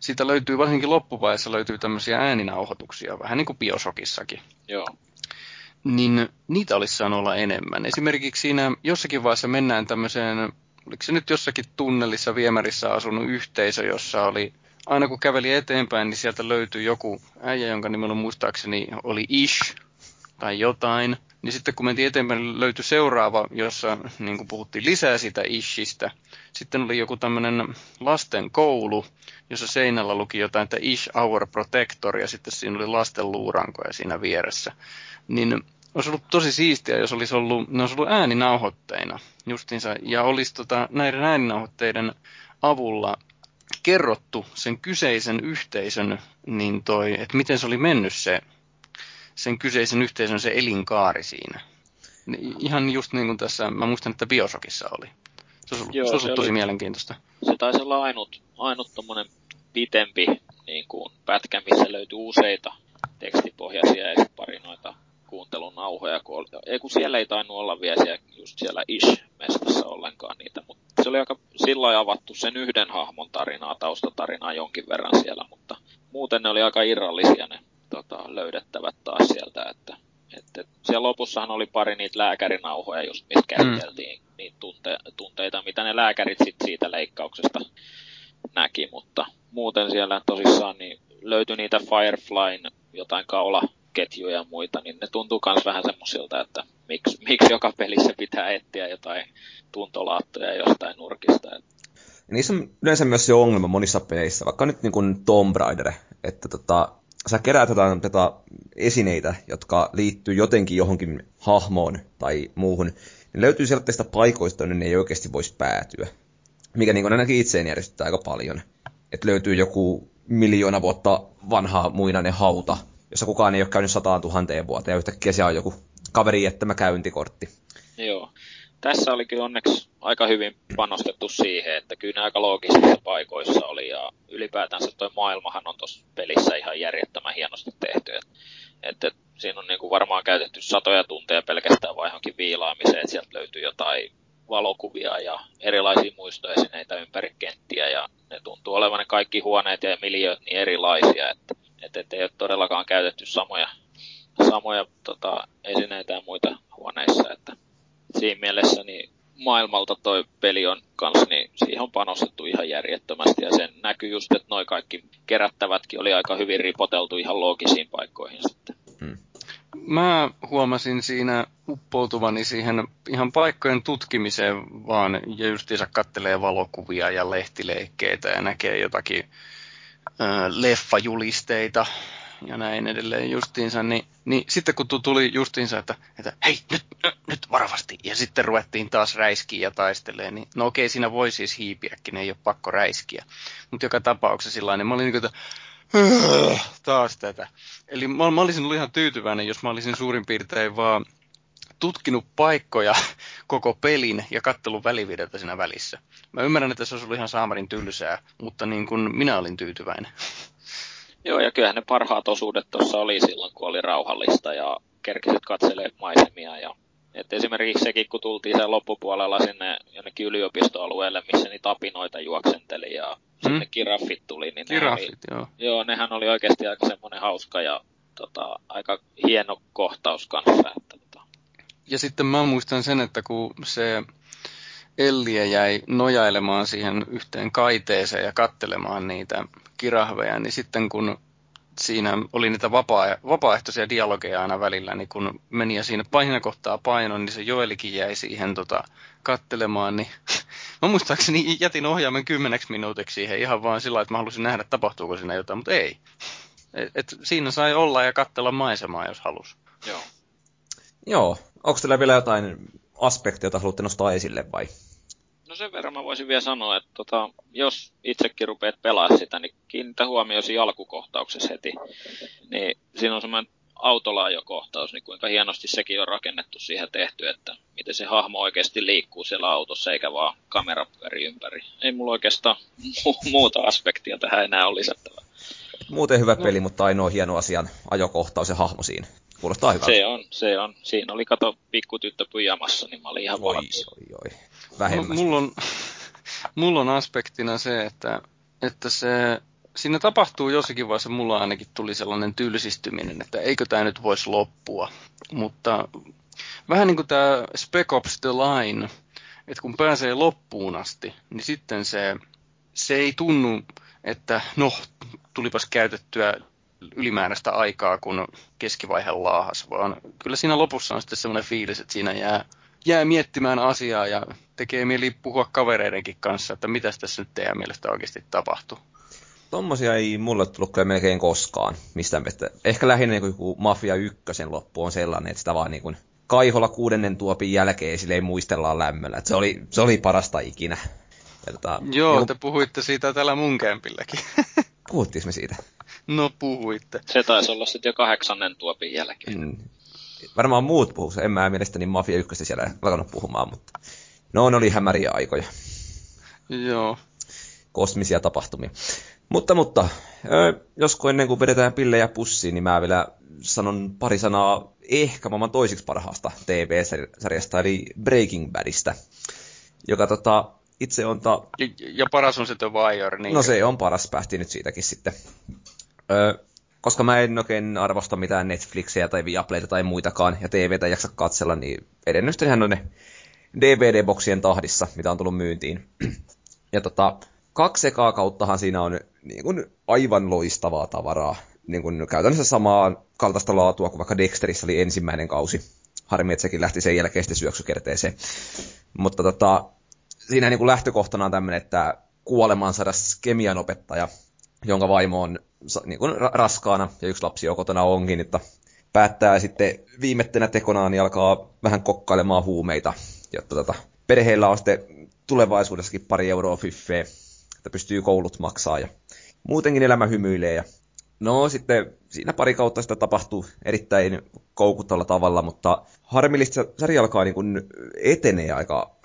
siitä löytyy, varsinkin loppuvaiheessa löytyy tämmöisiä ääninauhoituksia, vähän niin kuin Biosokissakin. Joo. Niin niitä olisi saanut olla enemmän. Esimerkiksi siinä jossakin vaiheessa mennään tämmöiseen, oliko se nyt jossakin tunnelissa viemärissä asunut yhteisö, jossa oli aina kun käveli eteenpäin, niin sieltä löytyi joku äijä, jonka nimellä muistaakseni oli Ish tai jotain. Niin sitten kun mentiin eteenpäin, löytyi seuraava, jossa niin kuin puhuttiin lisää sitä Ishistä. Sitten oli joku tämmöinen lasten koulu, jossa seinällä luki jotain, että Ish Our Protector, ja sitten siinä oli lasten luurankoja siinä vieressä. Niin olisi ollut tosi siistiä, jos olisi ollut, ne olisi ollut ääninauhoitteina justiinsa, ja olisi tota, näiden ääninauhoitteiden avulla kerrottu sen kyseisen yhteisön, niin toi, että miten se oli mennyt se, sen kyseisen yhteisön se elinkaari siinä. Ihan just niin kuin tässä, mä muistan, että Biosokissa oli. Se olisi, Joo, se olisi se tosi oli, mielenkiintoista. Se taisi olla ainut, ainut tommonen pitempi niin kuin pätkä, missä löytyy useita tekstipohjaisia ja pari noita kuuntelun nauhoja. Kun oli, ei kun siellä ei tainnut olla vielä siellä, just siellä Ish-mestassa ollenkaan niitä, mutta se oli aika sillä avattu sen yhden hahmon tarinaa, taustatarinaa jonkin verran siellä, mutta muuten ne oli aika irrallisia ne tota, löydettävät taas sieltä, että, että siellä lopussahan oli pari niitä lääkärinauhoja, just missä käsiteltiin mm. niitä tunte, tunteita, mitä ne lääkärit sit siitä leikkauksesta näki, mutta muuten siellä tosissaan niin löytyi niitä Fireflyn jotain kaula ketjuja ja muita, niin ne tuntuu myös vähän semmoisilta, että miksi, miksi joka pelissä pitää etsiä jotain tuntolaattoja jostain nurkista. Ja niissä on yleensä myös se ongelma monissa peleissä, vaikka nyt niin kuin Tomb Raider, että tota, sä keräät jotain tätä esineitä, jotka liittyy jotenkin johonkin hahmoon tai muuhun, niin löytyy sellaisista paikoista, jonne ne ei oikeasti voisi päätyä. Mikä niin ainakin itseen järjestää aika paljon. Että löytyy joku miljoona vuotta vanha muinainen hauta, jossa kukaan ei ole käynyt sataan tuhanteen vuoteen, ja yhtäkkiä siellä on joku kaveri jättämä käyntikortti. Joo. Tässä olikin onneksi aika hyvin panostettu siihen, että kyllä ne aika loogisissa paikoissa oli, ja ylipäätänsä tuo maailmahan on tuossa pelissä ihan järjettömän hienosti tehty. Että et, et, siinä on niinku varmaan käytetty satoja tunteja pelkästään vain johonkin viilaamiseen, että sieltä löytyy jotain valokuvia ja erilaisia muistoesineitä ympäri kenttiä, ja ne tuntuu olevan ne kaikki huoneet ja miljööt niin erilaisia, että että et ei ole todellakaan käytetty samoja, samoja tota, esineitä ja muita huoneissa. Että siinä mielessä niin maailmalta toi peli on kanssa, niin siihen on panostettu ihan järjettömästi. Ja sen näkyy just, että noi kaikki kerättävätkin oli aika hyvin ripoteltu ihan loogisiin paikkoihin sitten. Hmm. Mä huomasin siinä uppoutuvani siihen ihan paikkojen tutkimiseen vaan, ja justiinsa kattelee valokuvia ja lehtileikkeitä ja näkee jotakin leffajulisteita ja näin edelleen justiinsa, niin, niin sitten kun tuli justiinsa, että, että hei, nyt, nyt, varovasti, ja sitten ruvettiin taas räiskiä ja taistelee, niin no okei, siinä voi siis hiipiäkin, ei ole pakko räiskiä. Mutta joka tapauksessa sillä niin mä olin niin kuin, että taas tätä. Eli mä, mä olisin ollut ihan tyytyväinen, jos mä olisin suurin piirtein vaan tutkinut paikkoja (laughs) koko pelin ja kattelun välivideota siinä välissä. Mä ymmärrän, että se olisi ollut ihan saamarin tylsää, mutta niin kuin minä olin tyytyväinen. (laughs) Joo, ja kyllähän ne parhaat osuudet tuossa oli silloin, kun oli rauhallista ja kerkisit katselee maisemia. Ja, et esimerkiksi sekin, kun tultiin sen loppupuolella sinne jonnekin yliopistoalueelle, missä niitä apinoita juoksenteli ja mm. sinne kiraffit tuli. Niin kiraffit, oli, joo. Joo, nehän oli oikeasti aika semmoinen hauska ja tota, aika hieno kohtaus kanssa. Että, tota. Ja sitten mä muistan sen, että kun se Elliä jäi nojailemaan siihen yhteen kaiteeseen ja kattelemaan niitä kirahveja, niin sitten kun siinä oli niitä vapaa- vapaaehtoisia dialogeja aina välillä, niin kun meni ja siinä painakohtaa paino, niin se Joelikin jäi siihen tota, kattelemaan, niin (laughs) mä muistaakseni jätin ohjaimen kymmeneksi minuutiksi siihen ihan vaan sillä että mä halusin nähdä, tapahtuuko siinä jotain, mutta ei. Et, et siinä sai olla ja katsella maisemaa, jos halus. Joo. Joo. Onko teillä vielä jotain aspektia, jota haluatte nostaa esille vai? No sen verran mä voisin vielä sanoa, että tota, jos itsekin rupeat pelaamaan sitä, niin kiinnitä huomioon siinä alkukohtauksessa heti. Niin siinä on semmoinen autolaajokohtaus, niin kuinka hienosti sekin on rakennettu siihen tehty, että miten se hahmo oikeasti liikkuu siellä autossa, eikä vaan kamera pyöri ympäri. Ei mulla oikeastaan mu- muuta aspektia tähän enää ole lisättävää. Muuten hyvä no. peli, mutta ainoa hieno asian ajokohtaus ja hahmo siinä. Kuulostaa hyvältä. Se on, se on. Siinä oli kato pikkutyttö pyjamassa, niin mä olin ihan oi, valmis. Oi, oi. Vähemmäs. Mulla on, (laughs) mulla on aspektina se, että, että se, siinä tapahtuu jossakin vaiheessa, mulla ainakin tuli sellainen tylsistyminen, että eikö tämä nyt voisi loppua. Mutta vähän niin kuin tämä Spec Ops The Line, että kun pääsee loppuun asti, niin sitten se, se ei tunnu, että no, tulipas käytettyä ylimääräistä aikaa, kun keskivaihe laahas, vaan kyllä siinä lopussa on sitten semmoinen fiilis, että siinä jää, jää miettimään asiaa ja tekee mieli puhua kavereidenkin kanssa, että mitä tässä nyt teidän mielestä oikeasti tapahtuu. Tommosia ei mulle tullut kyllä melkein koskaan mistään mielestä. Ehkä lähinnä niin kuin Mafia 1 loppu on sellainen, että sitä vaan niin kuin Kaiholla kuudennen tuopin jälkeen sille ei muistellaan lämmöllä. Että se, oli, se oli parasta ikinä. Ja tota, Joo, niin, te puhuitte siitä täällä mun kämpilläkin. (laughs) Puhuttiinko me siitä? No puhuitte. Se taisi olla sitten jo kahdeksannen tuopin jälkeen. Mm. Varmaan muut puhuu, en mä mielestäni Mafia 1 siellä alkanut puhumaan, mutta no ne oli hämäriä aikoja. Joo. Kosmisia tapahtumia. Mutta, mutta, josko ennen kuin vedetään pillejä pussiin, niin mä vielä sanon pari sanaa ehkä maailman toisiksi parhaasta TV-sarjasta, eli Breaking Badista, joka tota, itse on... Ta... Ja, ja paras on se The Wire, niin... No se on paras, päästi nyt siitäkin sitten. Öö, koska mä en oikein arvosta mitään Netflixiä tai Viaplayta tai muitakaan, ja TVtä jaksa katsella, niin edennystä ihan ne DVD-boksien tahdissa, mitä on tullut myyntiin. ja tota, kaksi ekaa kauttahan siinä on niin kuin aivan loistavaa tavaraa. Niin kuin käytännössä samaa kaltaista laatua kuin vaikka Dexterissä oli ensimmäinen kausi. Harmi, että sekin lähti sen jälkeen sitten syöksykerteeseen. Mutta tota, siinä niin kuin lähtökohtana on tämmöinen, että kuolemaan saada kemian opettaja, jonka vaimo on niin kuin raskaana ja yksi lapsi jo kotona onkin, että päättää sitten viimettenä tekonaan niin alkaa vähän kokkailemaan huumeita, jotta tota, perheellä on sitten tulevaisuudessakin pari euroa fyffeä, että pystyy koulut maksaa ja muutenkin elämä hymyilee. Ja no sitten siinä pari kautta sitä tapahtuu erittäin koukuttavalla tavalla, mutta harmillista sarja alkaa niin etenee aika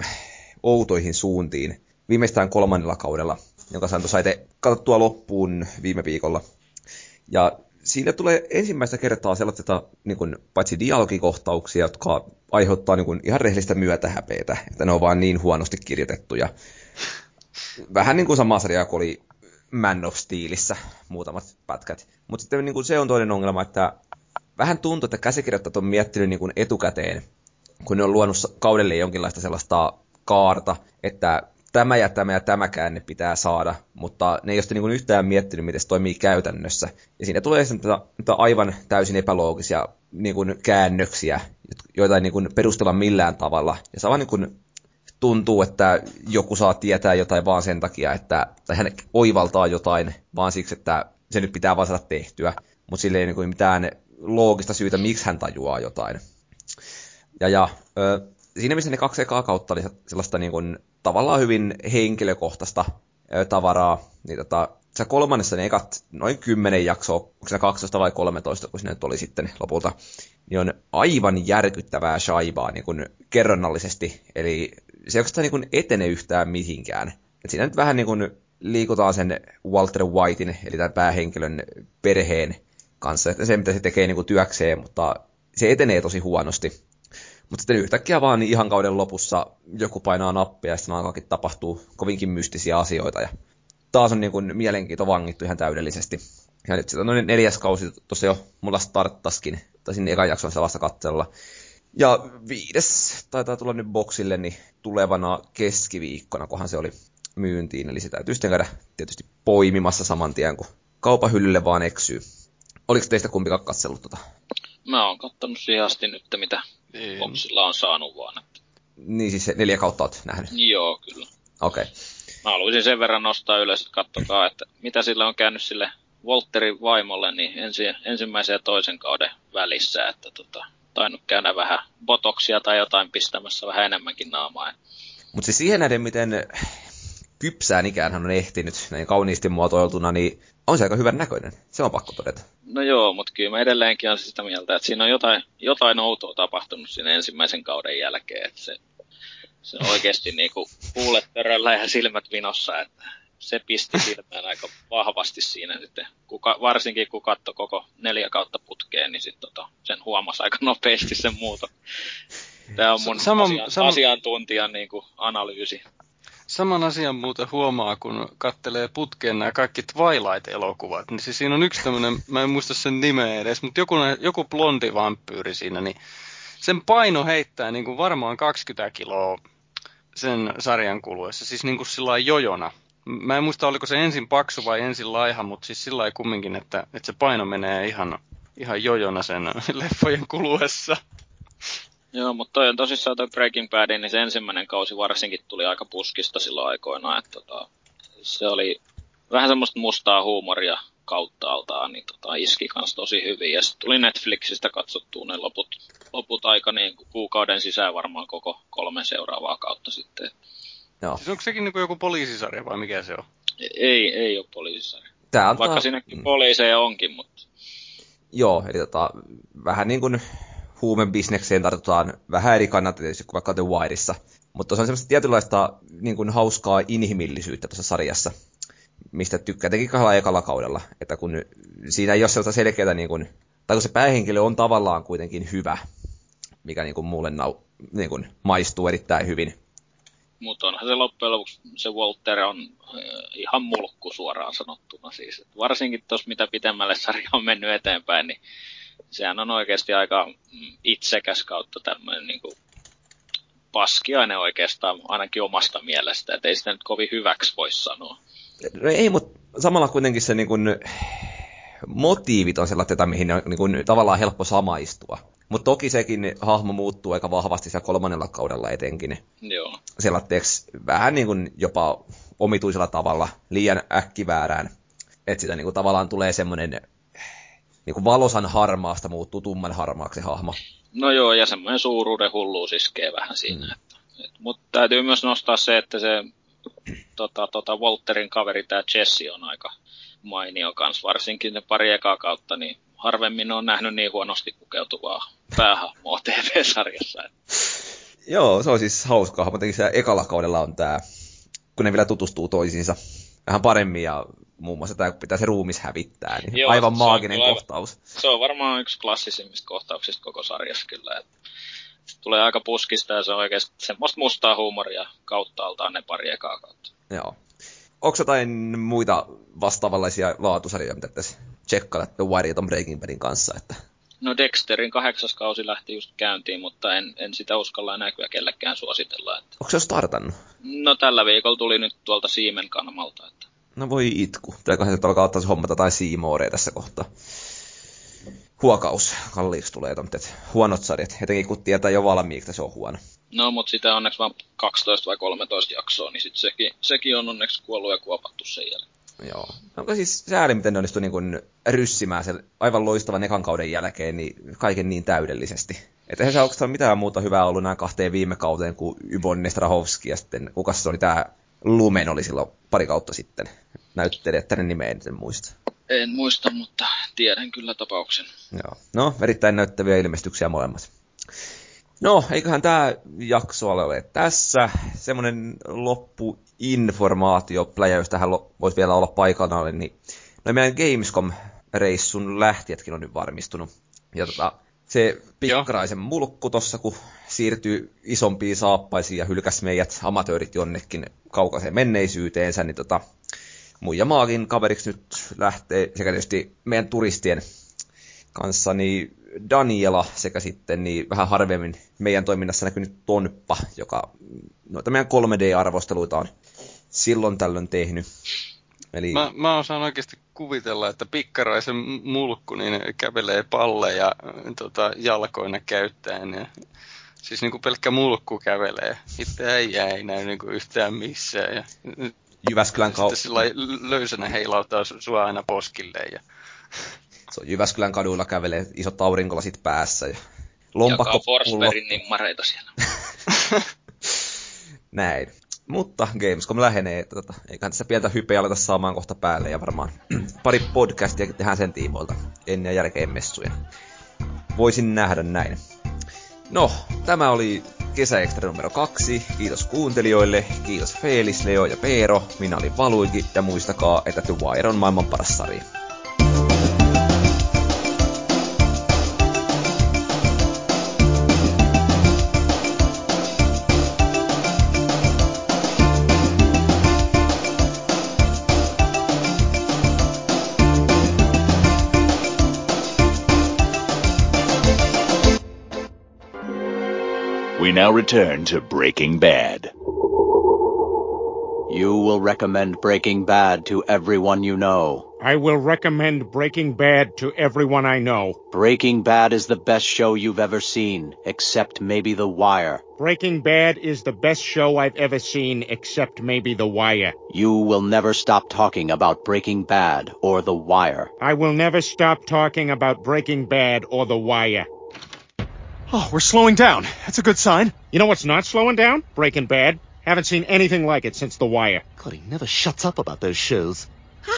outoihin suuntiin viimeistään kolmannella kaudella, jonka sain tuossa katsottua loppuun viime viikolla. Ja siinä tulee ensimmäistä kertaa sellaista niin kuin, paitsi dialogikohtauksia, jotka aiheuttaa niin kuin, ihan rehellistä myötähäpeitä, että ne on vaan niin huonosti kirjoitettuja. Vähän niin kuin sama sarja kuin oli Man of Steelissä muutamat pätkät. Mutta sitten niin kuin se on toinen ongelma, että vähän tuntuu, että käsikirjoittajat on miettinyt niin kuin etukäteen, kun ne on luonut kaudelle jonkinlaista sellaista kaarta, että tämä ja tämä ja tämä käänne pitää saada, mutta ne ei ole niin yhtään miettinyt, miten se toimii käytännössä. Ja siinä tulee sitten aivan täysin epäloogisia niin kuin käännöksiä, joita ei niin kuin perustella millään tavalla. Ja sama niin kuin tuntuu, että joku saa tietää jotain vaan sen takia, että tai hän oivaltaa jotain vaan siksi, että se nyt pitää vaan saada tehtyä. Mutta sillä ei niin kuin mitään loogista syytä, miksi hän tajuaa jotain. Ja, ja ö, siinä missä ne kaksi ekaa kautta oli sellaista niin kuin, tavallaan hyvin henkilökohtaista tavaraa, niin tota, se kolmannessa ne ekat noin kymmenen jaksoa, onko se 12 vai 13, kun se nyt oli sitten lopulta, niin on aivan järkyttävää shaibaa niin kuin kerronnallisesti. Eli se ei niin kuin etene yhtään mihinkään. Et siinä nyt vähän niin kuin liikutaan sen Walter Whitein, eli tämän päähenkilön perheen kanssa, että se mitä se tekee niin kuin työkseen, mutta se etenee tosi huonosti. Mutta sitten yhtäkkiä vaan niin ihan kauden lopussa joku painaa nappia ja sitten alkaakin tapahtuu kovinkin mystisiä asioita. Ja taas on niin kuin mielenkiinto vangittu ihan täydellisesti. Ja nyt sitten noin neljäs kausi tuossa jo mulla starttaskin. Taisin ekan jakson vasta katsella. Ja viides taitaa tulla nyt boksille niin tulevana keskiviikkona, kohan se oli myyntiin. Eli se täytyy sitten käydä tietysti poimimassa saman tien, kun kaupahyllylle vaan eksyy. Oliko teistä kumpikaan katsellut tota? Mä oon kattonut siihen asti nyt, mitä niin. on saanut vaan. Että... Niin siis se neljä kautta oot nähnyt? Joo, kyllä. Okei. Okay. Mä haluaisin sen verran nostaa ylös, että kattokaa, että mitä sillä on käynyt sille Walterin vaimolle niin ensi, ensimmäisen ja toisen kauden välissä, että tota, tainnut käydä vähän botoksia tai jotain pistämässä vähän enemmänkin naamaa. Mutta siis siihen nähden, miten kypsään ikään hän on ehtinyt näin kauniisti muotoiltuna, niin on se aika hyvän näköinen. Se on pakko todeta. No joo, mutta kyllä mä edelleenkin olen sitä mieltä, että siinä on jotain, jotain outoa tapahtunut siinä ensimmäisen kauden jälkeen. Että se, se on oikeasti (laughs) niin kuin puulet pöröllä ja silmät vinossa, että se pisti silmään aika vahvasti siinä sitten. Kuka, varsinkin kun katsoi koko neljä kautta putkeen, niin sit tota, sen huomasi aika nopeasti sen muuto. Tämä on mun sama, asian, sama... asiantuntijan niin kuin, analyysi. Saman asian muuten huomaa, kun kattelee putkeen nämä kaikki Twilight-elokuvat. Niin siis siinä on yksi tämmöinen, mä en muista sen nimeä edes, mutta joku, joku blondi vampyyri siinä, niin sen paino heittää niin kuin varmaan 20 kiloa sen sarjan kuluessa, siis niin kuin sillä jojona. Mä en muista, oliko se ensin paksu vai ensin laiha, mutta siis sillä kumminkin, että, että se paino menee ihan, ihan jojona sen (laughs) leffojen kuluessa. Joo, mutta toi on tosissaan toi Breaking Bad, niin se ensimmäinen kausi varsinkin tuli aika puskista silloin aikoina, että tota, se oli vähän semmoista mustaa huumoria kautta altaan, niin tota, iski kans tosi hyvin. Ja sitten tuli Netflixistä katsottua ne loput, loput aika niin kuukauden sisään varmaan koko kolme seuraavaa kautta sitten. Joo. Siis onko sekin niin joku poliisisarja vai mikä se on? Ei, ei ole poliisisarja. Tää antaa... Vaikka siinäkin mm. poliiseja onkin, mutta... Joo, eli tota, vähän niin kuin huumebisnekseen tartutaan vähän eri kannalta tietysti kuin vaikka The Wireissa. Mutta se on semmoista tietynlaista niin kuin hauskaa inhimillisyyttä tuossa sarjassa, mistä tykkää teki kahdella ekalla kaudella. Että kun siinä ei ole sellaista selkeää, niin kuin, tai kun se päähenkilö on tavallaan kuitenkin hyvä, mikä niin kuin mulle nau, niin kuin maistuu erittäin hyvin. Mutta onhan se loppujen lopuksi, se Walter on äh, ihan mulkku suoraan sanottuna siis. Varsinkin tuossa mitä pitemmälle sarja on mennyt eteenpäin, niin sehän on oikeasti aika itsekäs kautta tämmöinen niin kuin paskiainen oikeastaan ainakin omasta mielestä, että ei sitä nyt kovin hyväksi voi sanoa. No ei, mutta samalla kuitenkin se niin kuin, motiivit on sellaista, mihin on niin kuin, tavallaan helppo samaistua. Mutta toki sekin hahmo muuttuu aika vahvasti siellä kolmannella kaudella etenkin. Joo. Sellaiseksi vähän niin kuin jopa omituisella tavalla liian äkkiväärään. Että sitä niin kuin, tavallaan tulee semmoinen niin kuin valosan harmaasta muuttuu tumman harmaaksi hahmo. No joo, ja semmoinen suuruuden hulluus iskee vähän siinä. Mm. Mutta täytyy myös nostaa se, että se tota, tota Walterin kaveri, tämä Jesse, on aika mainio kans, varsinkin ne pari ekaa kautta, niin harvemmin on nähnyt niin huonosti pukeutuvaa päähahmoa TV-sarjassa. Joo, se on siis hauskaa, mutta siellä ekalla kaudella on tämä, kun ne vielä tutustuu toisiinsa vähän paremmin ja muun muassa tämä, kun pitää se ruumis hävittää, niin Joo, aivan maaginen on kohtaus. Se on varmaan yksi klassisimmista kohtauksista koko sarjassa kyllä. Että tulee aika puskista ja se on oikeasti semmoista mustaa huumoria kautta altaan ne pari ekaa kautta. Joo. Onko jotain muita vastaavanlaisia laatusarjoja, mitä tässä tsekkailla The Wire ja Breaking Badin kanssa? Että... No Dexterin kahdeksas kausi lähti just käyntiin, mutta en, en sitä uskalla enää kyllä kellekään suositella. Että... Onko se jo startannut? No tällä viikolla tuli nyt tuolta Siemen kanamalta. Että... No voi itku. Pitääköhän se alkaa ottaa se hommata tai Seamouria tässä kohtaa. Huokaus kalliiksi tulee tommoset huonot sarjat, etenkin kun tietää jo valmiiksi, että se on huono. No, mutta sitä on onneksi vain 12 vai 13 jaksoa, niin sit sekin, sekin on onneksi kuollut ja kuopattu sen jälkeen. Joo. Onko siis sääli, miten ne onnistui niin ryssimään sen aivan loistavan ekan kauden jälkeen niin kaiken niin täydellisesti. Että eihän se oikeastaan mitään muuta hyvää ollut nämä kahteen viime kauteen kuin Yvonne Strahovski ja sitten kuka se oli tämä Lumen oli silloin pari kautta sitten näyttelijä, että hänen nimeä en muista. En muista, mutta tiedän kyllä tapauksen. Joo. No, erittäin näyttäviä ilmestyksiä molemmat. No, eiköhän tämä jakso ole tässä. Semmoinen loppuinformaatio, jos tähän voisi vielä olla paikalla, niin no meidän Gamescom-reissun lähtijätkin on nyt varmistunut. Ja tota, se pikkaraisen mulkku tossa, kun siirtyy isompiin saappaisiin ja hylkäs meidät amatöörit jonnekin kaukaiseen menneisyyteensä, niin tota, muija maakin kaveriksi nyt lähtee sekä tietysti meidän turistien kanssa, niin Daniela sekä sitten niin vähän harvemmin meidän toiminnassa näkynyt Tonppa, joka noita meidän 3D-arvosteluita on silloin tällöin tehnyt. Eli... Mä, mä osaan oikeasti kuvitella, että pikkaraisen mulkku niin kävelee palleja tota, jalkoina käyttäen. Ja, siis niin kuin pelkkä mulkku kävelee. Itse ei jää ei näy niin kuin yhtään missään. Ja, Jyväskylän kaupungin. Sitten löysänä heilauttaa sua aina poskilleen. Ja... Se on Jyväskylän kaduilla kävelee isot aurinkolasit päässä. Ja lompakko Jakaa Forsbergin nimmareita siellä. (laughs) Näin. Mutta Gamescom lähenee, että tota, eiköhän tässä pientä hypeä aleta saamaan kohta päälle ja varmaan (clears throat) pari podcastia tehdään sen tiimoilta ennen ja jälkeen messuja. Voisin nähdä näin. No, tämä oli kesäekstra numero kaksi. Kiitos kuuntelijoille, kiitos Felis, Leo ja Peero. Minä olin Valuiki ja muistakaa, että The Wire on maailman paras sarja. Now return to Breaking Bad. You will recommend Breaking Bad to everyone you know. I will recommend Breaking Bad to everyone I know. Breaking Bad is the best show you've ever seen, except maybe The Wire. Breaking Bad is the best show I've ever seen, except maybe The Wire. You will never stop talking about Breaking Bad or The Wire. I will never stop talking about Breaking Bad or The Wire. Oh, we're slowing down. That's a good sign. You know what's not slowing down? Breaking Bad. Haven't seen anything like it since The Wire. God, he never shuts up about those shows.